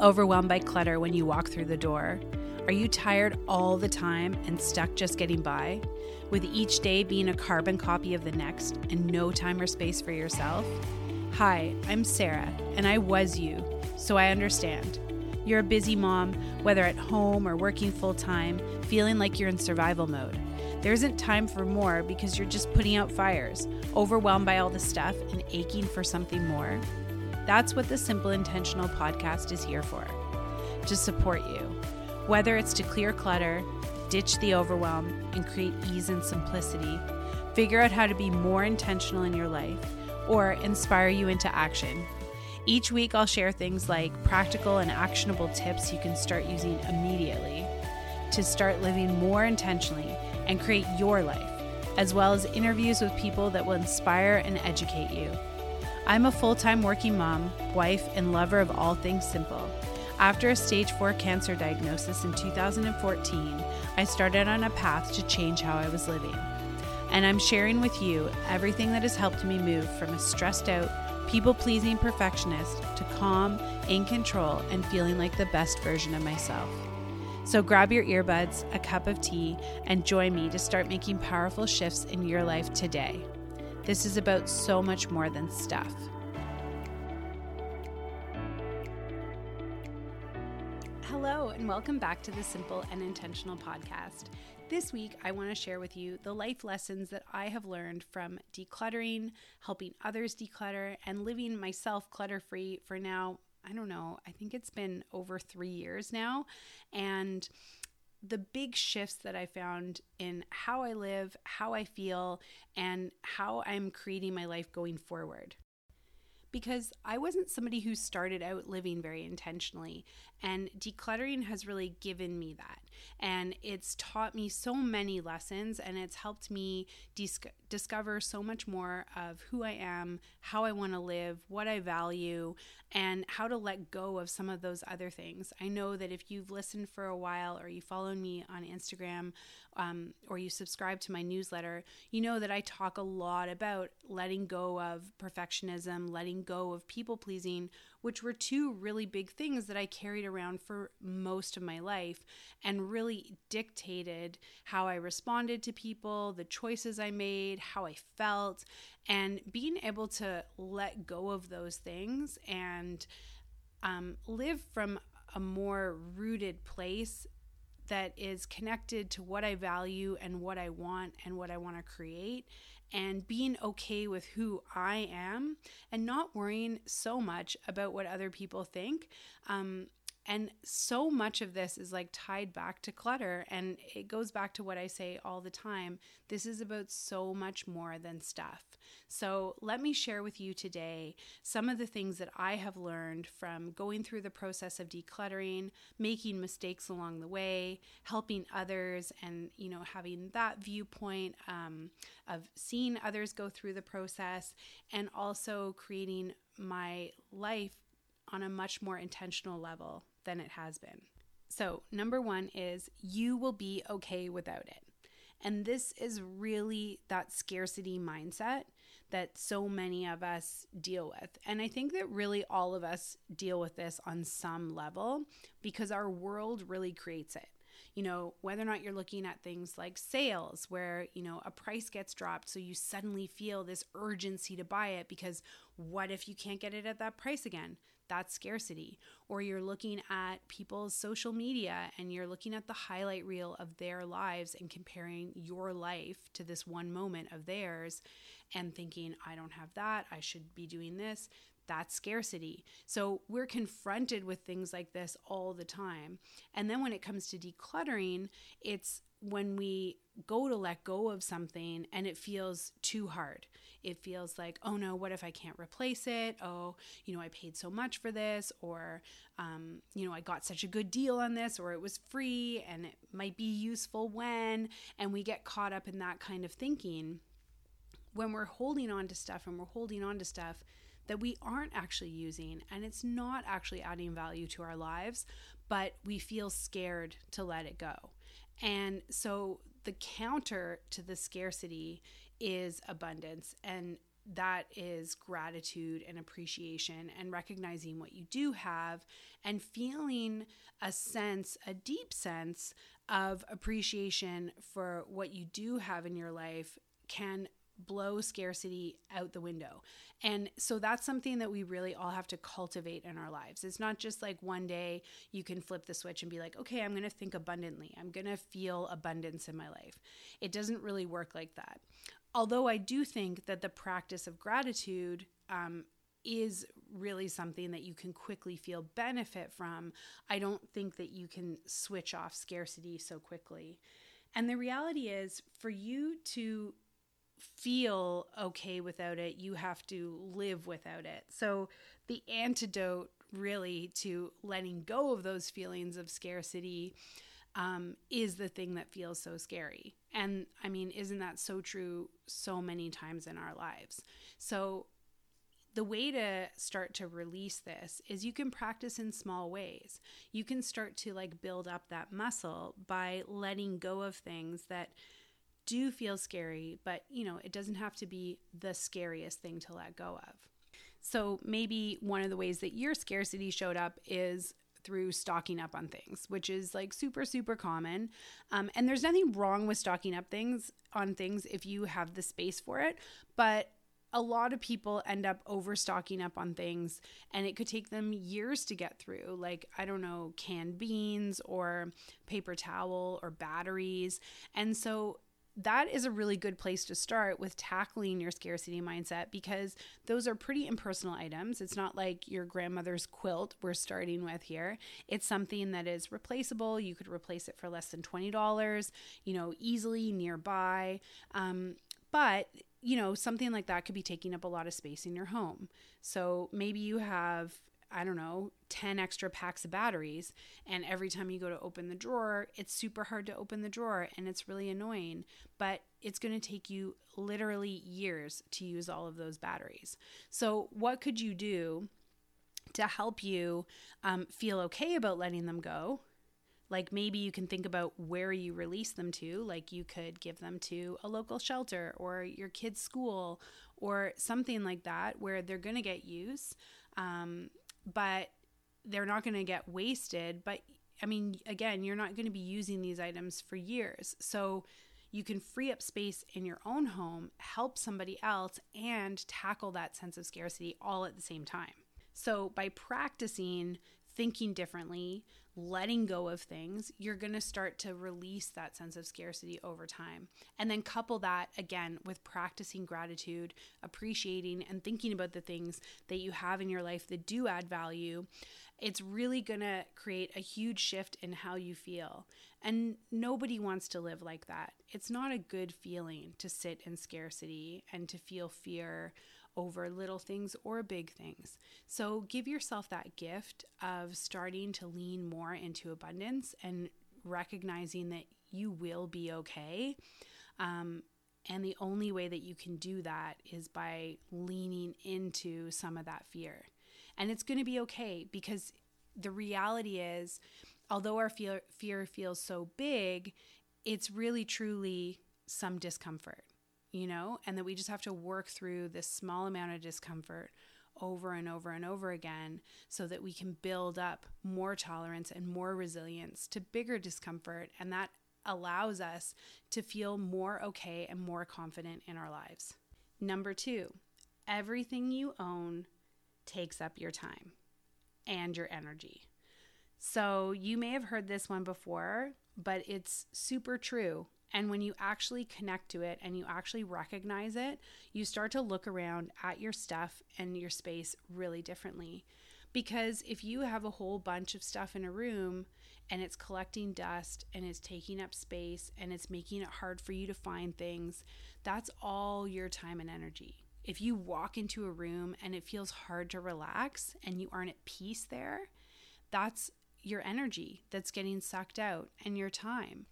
overwhelmed by clutter when you walk through the door? Are you tired all the time and stuck just getting by? With each day being a carbon copy of the next and no time or space for yourself? Hi, I'm Sarah, and I was you, so I understand. You're a busy mom, whether at home or working full time, feeling like you're in survival mode. There isn't time for more because you're just putting out fires, overwhelmed by all the stuff and aching for something more. That's what the Simple Intentional podcast is here for to support you. Whether it's to clear clutter, ditch the overwhelm, and create ease and simplicity, figure out how to be more intentional in your life, or inspire you into action. Each week, I'll share things like practical and actionable tips you can start using immediately to start living more intentionally and create your life, as well as interviews with people that will inspire and educate you. I'm a full time working mom, wife, and lover of all things simple. After a stage 4 cancer diagnosis in 2014, I started on a path to change how I was living. And I'm sharing with you everything that has helped me move from a stressed out, people pleasing perfectionist to calm, in control, and feeling like the best version of myself. So grab your earbuds, a cup of tea, and join me to start making powerful shifts in your life today. This is about so much more than stuff. Hello, and welcome back to the Simple and Intentional podcast. This week, I want to share with you the life lessons that I have learned from decluttering, helping others declutter, and living myself clutter free for now. I don't know, I think it's been over three years now. And the big shifts that I found in how I live, how I feel, and how I'm creating my life going forward. Because I wasn't somebody who started out living very intentionally, and decluttering has really given me that. And it's taught me so many lessons, and it's helped me dis- discover so much more of who I am, how I want to live, what I value, and how to let go of some of those other things. I know that if you've listened for a while or you follow me on Instagram um, or you subscribe to my newsletter, you know that I talk a lot about letting go of perfectionism, letting go of people pleasing, which were two really big things that I carried around for most of my life and really dictated how I responded to people, the choices I made, how I felt, and being able to let go of those things and um, live from a more rooted place that is connected to what I value and what I want and what I want to create and being okay with who I am and not worrying so much about what other people think. Um, and so much of this is like tied back to clutter. And it goes back to what I say all the time this is about so much more than stuff. So, let me share with you today some of the things that I have learned from going through the process of decluttering, making mistakes along the way, helping others, and you know, having that viewpoint um, of seeing others go through the process, and also creating my life on a much more intentional level than it has been. So, number one is you will be okay without it. And this is really that scarcity mindset that so many of us deal with. And I think that really all of us deal with this on some level because our world really creates it you know, whether or not you're looking at things like sales, where, you know, a price gets dropped. So you suddenly feel this urgency to buy it because what if you can't get it at that price again? That's scarcity. Or you're looking at people's social media and you're looking at the highlight reel of their lives and comparing your life to this one moment of theirs and thinking, I don't have that. I should be doing this that's scarcity. So we're confronted with things like this all the time. And then when it comes to decluttering, it's when we go to let go of something and it feels too hard. It feels like, oh no, what if I can't replace it? Oh, you know, I paid so much for this, or, um, you know, I got such a good deal on this, or it was free and it might be useful when. And we get caught up in that kind of thinking. When we're holding on to stuff and we're holding on to stuff, that we aren't actually using and it's not actually adding value to our lives, but we feel scared to let it go. And so the counter to the scarcity is abundance. And that is gratitude and appreciation and recognizing what you do have and feeling a sense, a deep sense of appreciation for what you do have in your life can blow scarcity out the window. And so that's something that we really all have to cultivate in our lives. It's not just like one day you can flip the switch and be like, okay, I'm going to think abundantly. I'm going to feel abundance in my life. It doesn't really work like that. Although I do think that the practice of gratitude um, is really something that you can quickly feel benefit from, I don't think that you can switch off scarcity so quickly. And the reality is, for you to feel okay without it, you have to live without it. So, the antidote really to letting go of those feelings of scarcity um, is the thing that feels so scary. And I mean, isn't that so true so many times in our lives? So, the way to start to release this is you can practice in small ways. You can start to like build up that muscle by letting go of things that do feel scary, but you know, it doesn't have to be the scariest thing to let go of. So maybe one of the ways that your scarcity showed up is through stocking up on things, which is like super, super common. Um, and there's nothing wrong with stocking up things on things if you have the space for it. But a lot of people end up overstocking up on things and it could take them years to get through like i don't know canned beans or paper towel or batteries and so that is a really good place to start with tackling your scarcity mindset because those are pretty impersonal items. It's not like your grandmother's quilt we're starting with here. It's something that is replaceable. You could replace it for less than $20, you know, easily nearby. Um, but you know, something like that could be taking up a lot of space in your home. So maybe you have I don't know, 10 extra packs of batteries. And every time you go to open the drawer, it's super hard to open the drawer and it's really annoying. But it's going to take you literally years to use all of those batteries. So, what could you do to help you um, feel okay about letting them go? Like maybe you can think about where you release them to. Like you could give them to a local shelter or your kid's school or something like that where they're going to get use. Um, but they're not going to get wasted. But I mean, again, you're not going to be using these items for years. So you can free up space in your own home, help somebody else, and tackle that sense of scarcity all at the same time. So by practicing thinking differently, letting go of things, you're going to start to release that sense of scarcity over time. And then couple that again with practicing gratitude, appreciating, and thinking about the things that you have in your life that do add value. It's really going to create a huge shift in how you feel. And nobody wants to live like that. It's not a good feeling to sit in scarcity and to feel fear over little things or big things. So give yourself that gift of starting to lean more into abundance and recognizing that you will be okay. Um, and the only way that you can do that is by leaning into some of that fear. And it's going to be okay because the reality is, although our fear, fear feels so big, it's really truly some discomfort you know, and that we just have to work through this small amount of discomfort over and over and over again so that we can build up more tolerance and more resilience to bigger discomfort. And that allows us to feel more okay and more confident in our lives. Number two, everything you own takes up your time and your energy. So you may have heard this one before, but it's super true. And when you actually connect to it and you actually recognize it, you start to look around at your stuff and your space really differently. Because if you have a whole bunch of stuff in a room and it's collecting dust and it's taking up space and it's making it hard for you to find things, that's all your time and energy. If you walk into a room and it feels hard to relax and you aren't at peace there, that's your energy that's getting sucked out and your time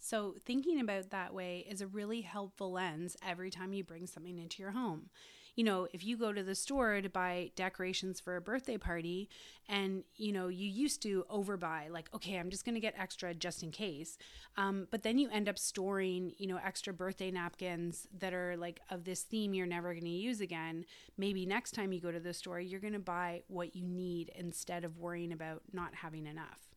So, thinking about that way is a really helpful lens every time you bring something into your home you know, if you go to the store to buy decorations for a birthday party and, you know, you used to overbuy, like, okay, I'm just going to get extra just in case. Um, but then you end up storing, you know, extra birthday napkins that are like of this theme you're never going to use again. Maybe next time you go to the store, you're going to buy what you need instead of worrying about not having enough.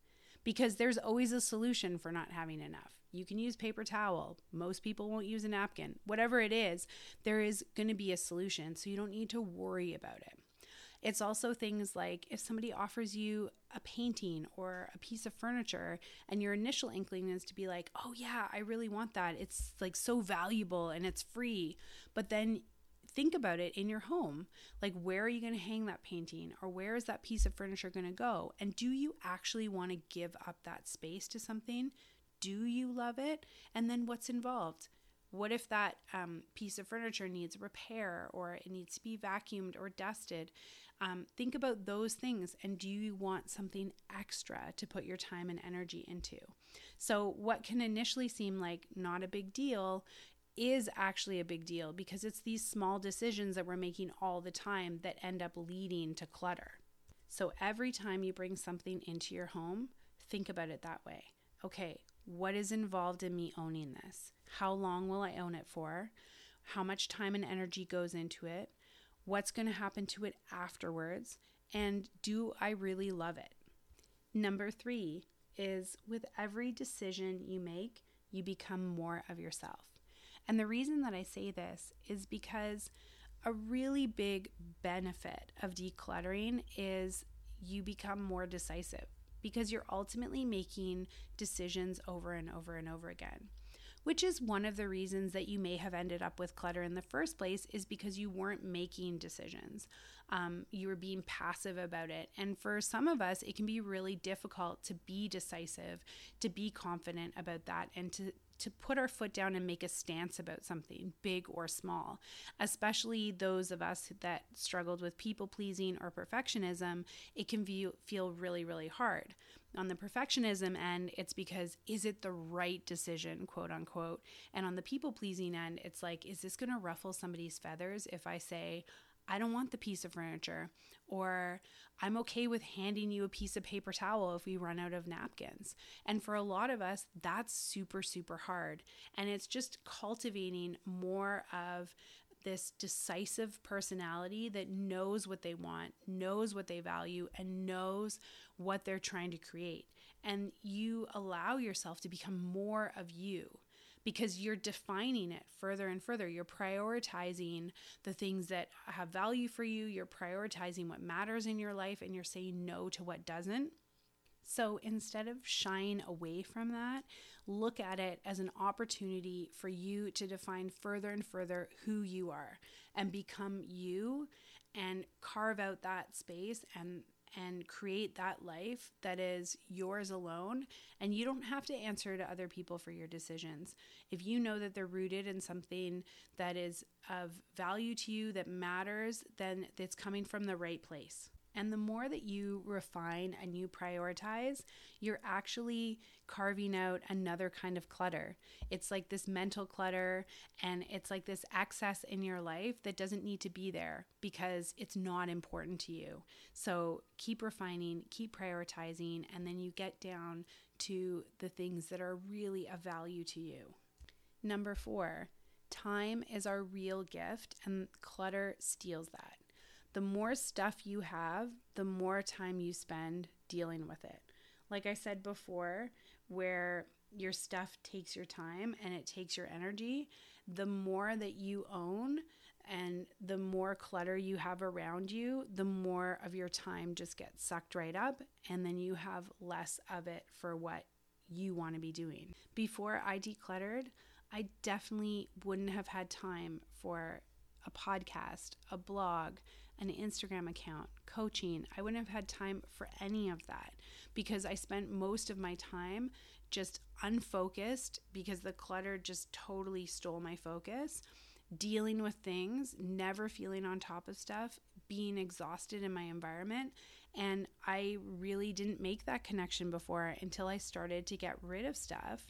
Because there's always a solution for not having enough. You can use paper towel. Most people won't use a napkin. Whatever it is, there is going to be a solution. So you don't need to worry about it. It's also things like if somebody offers you a painting or a piece of furniture, and your initial inkling is to be like, oh, yeah, I really want that. It's like so valuable and it's free. But then think about it in your home. Like, where are you going to hang that painting or where is that piece of furniture going to go? And do you actually want to give up that space to something? Do you love it? And then what's involved? What if that um, piece of furniture needs repair or it needs to be vacuumed or dusted? Um, think about those things and do you want something extra to put your time and energy into? So, what can initially seem like not a big deal is actually a big deal because it's these small decisions that we're making all the time that end up leading to clutter. So, every time you bring something into your home, think about it that way. Okay, what is involved in me owning this? How long will I own it for? How much time and energy goes into it? What's going to happen to it afterwards? And do I really love it? Number three is with every decision you make, you become more of yourself. And the reason that I say this is because a really big benefit of decluttering is you become more decisive because you're ultimately making decisions over and over and over again. Which is one of the reasons that you may have ended up with clutter in the first place, is because you weren't making decisions. Um, you were being passive about it. And for some of us, it can be really difficult to be decisive, to be confident about that, and to to put our foot down and make a stance about something, big or small. Especially those of us that struggled with people pleasing or perfectionism, it can view, feel really, really hard. On the perfectionism end, it's because is it the right decision, quote unquote? And on the people pleasing end, it's like, is this going to ruffle somebody's feathers if I say, I don't want the piece of furniture, or I'm okay with handing you a piece of paper towel if we run out of napkins. And for a lot of us, that's super, super hard. And it's just cultivating more of this decisive personality that knows what they want, knows what they value, and knows what they're trying to create. And you allow yourself to become more of you because you're defining it further and further. You're prioritizing the things that have value for you, you're prioritizing what matters in your life, and you're saying no to what doesn't. So instead of shying away from that, look at it as an opportunity for you to define further and further who you are and become you and carve out that space and and create that life that is yours alone. And you don't have to answer to other people for your decisions. If you know that they're rooted in something that is of value to you, that matters, then it's coming from the right place. And the more that you refine and you prioritize, you're actually carving out another kind of clutter. It's like this mental clutter and it's like this excess in your life that doesn't need to be there because it's not important to you. So keep refining, keep prioritizing, and then you get down to the things that are really of value to you. Number four, time is our real gift, and clutter steals that the more stuff you have, the more time you spend dealing with it. Like I said before, where your stuff takes your time and it takes your energy, the more that you own and the more clutter you have around you, the more of your time just gets sucked right up, and then you have less of it for what you want to be doing. Before I decluttered, I definitely wouldn't have had time for a podcast, a blog, an Instagram account, coaching. I wouldn't have had time for any of that because I spent most of my time just unfocused because the clutter just totally stole my focus, dealing with things, never feeling on top of stuff, being exhausted in my environment. And I really didn't make that connection before until I started to get rid of stuff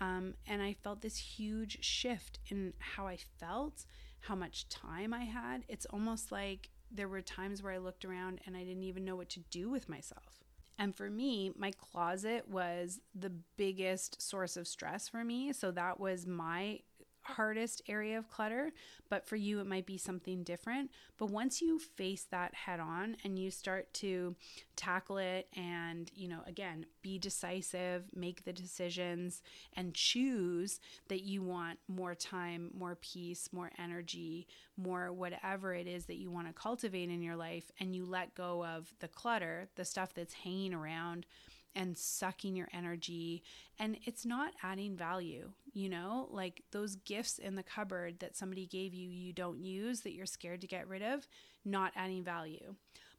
Um, and I felt this huge shift in how I felt, how much time I had. It's almost like there were times where I looked around and I didn't even know what to do with myself. And for me, my closet was the biggest source of stress for me. So that was my hardest area of clutter, but for you, it might be something different. But once you face that head on and you start to tackle it and, you know, again, be decisive, make the decisions, and choose that you want more time, more peace, more energy, more whatever it is that you want to cultivate in your life, and you let go of the clutter, the stuff that's hanging around and sucking your energy and it's not adding value you know like those gifts in the cupboard that somebody gave you you don't use that you're scared to get rid of not adding value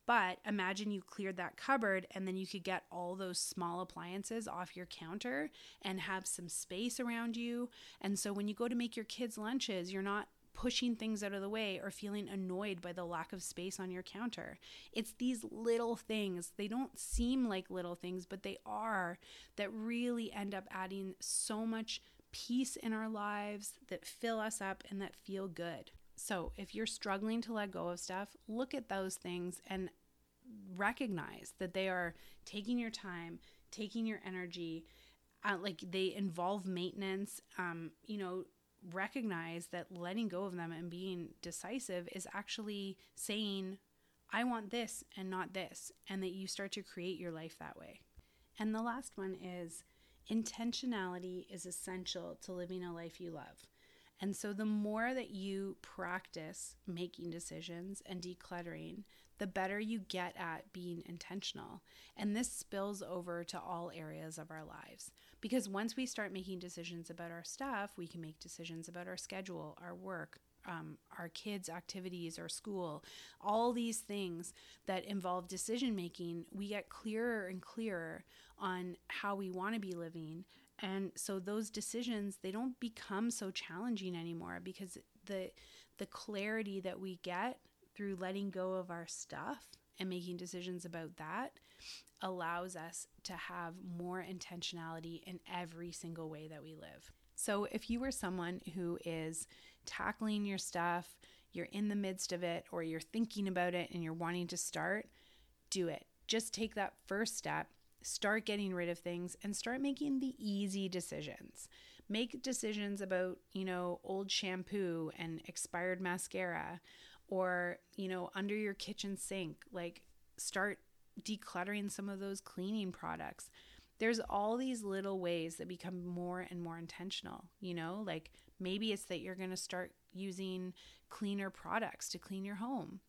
but imagine you cleared that cupboard and then you could get all those small appliances off your counter and have some space around you. And so when you go to make your kids' lunches, you're not pushing things out of the way or feeling annoyed by the lack of space on your counter. It's these little things. They don't seem like little things, but they are that really end up adding so much peace in our lives that fill us up and that feel good. So, if you're struggling to let go of stuff, look at those things and recognize that they are taking your time, taking your energy, uh, like they involve maintenance. Um, you know, recognize that letting go of them and being decisive is actually saying, I want this and not this, and that you start to create your life that way. And the last one is intentionality is essential to living a life you love. And so, the more that you practice making decisions and decluttering, the better you get at being intentional. And this spills over to all areas of our lives. Because once we start making decisions about our stuff, we can make decisions about our schedule, our work, um, our kids' activities, our school, all these things that involve decision making, we get clearer and clearer on how we want to be living. And so those decisions, they don't become so challenging anymore because the the clarity that we get through letting go of our stuff and making decisions about that allows us to have more intentionality in every single way that we live. So, if you are someone who is tackling your stuff, you're in the midst of it, or you're thinking about it and you're wanting to start, do it. Just take that first step, start getting rid of things, and start making the easy decisions. Make decisions about, you know, old shampoo and expired mascara, or, you know, under your kitchen sink. Like, start decluttering some of those cleaning products. There's all these little ways that become more and more intentional, you know, like maybe it's that you're going to start using cleaner products to clean your home.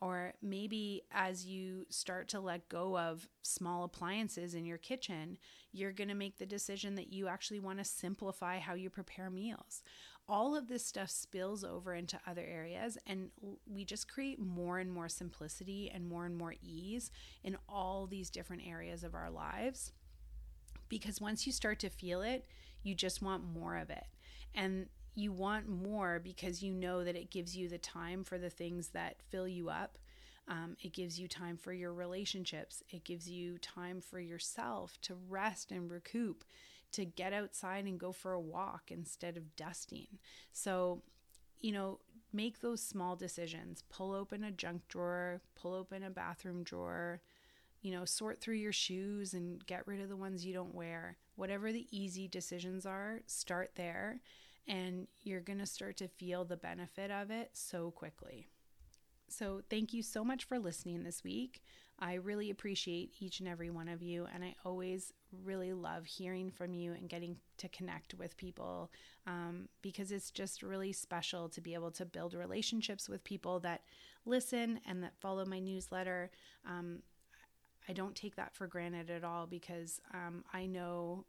Or maybe as you start to let go of small appliances in your kitchen, you're going to make the decision that you actually want to simplify how you prepare meals. All of this stuff spills over into other areas and we just create more and more simplicity and more and more ease in all these different areas of our lives. Because once you start to feel it you just want more of it. And you want more because you know that it gives you the time for the things that fill you up um, it gives you time for your relationships it gives you time for yourself to rest and recoup to get outside and go for a walk instead of dusting. So, you know, make those small decisions. Pull open a junk drawer, pull open a bathroom drawer, you know, sort through your shoes and get rid of the ones you don't wear. Whatever the easy decisions are, start there and you're going to start to feel the benefit of it so quickly. So, thank you so much for listening this week. I really appreciate each and every one of you, and I always really love hearing from you and getting to connect with people um, because it's just really special to be able to build relationships with people that listen and that follow my newsletter. Um, I don't take that for granted at all because um, I know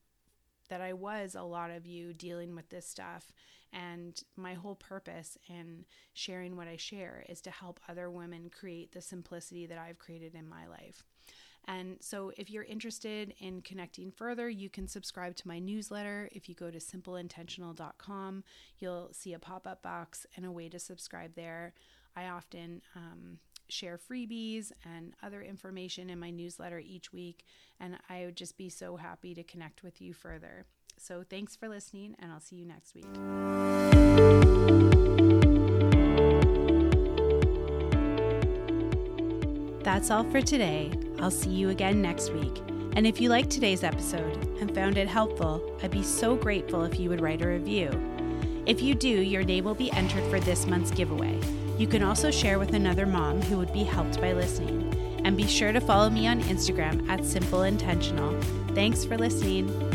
that I was a lot of you dealing with this stuff. And my whole purpose in sharing what I share is to help other women create the simplicity that I've created in my life. And so, if you're interested in connecting further, you can subscribe to my newsletter. If you go to simpleintentional.com, you'll see a pop up box and a way to subscribe there. I often um, share freebies and other information in my newsletter each week, and I would just be so happy to connect with you further. So thanks for listening, and I'll see you next week. That's all for today. I'll see you again next week. And if you liked today's episode and found it helpful, I'd be so grateful if you would write a review. If you do, your name will be entered for this month's giveaway. You can also share with another mom who would be helped by listening. And be sure to follow me on Instagram at Simple Intentional. Thanks for listening.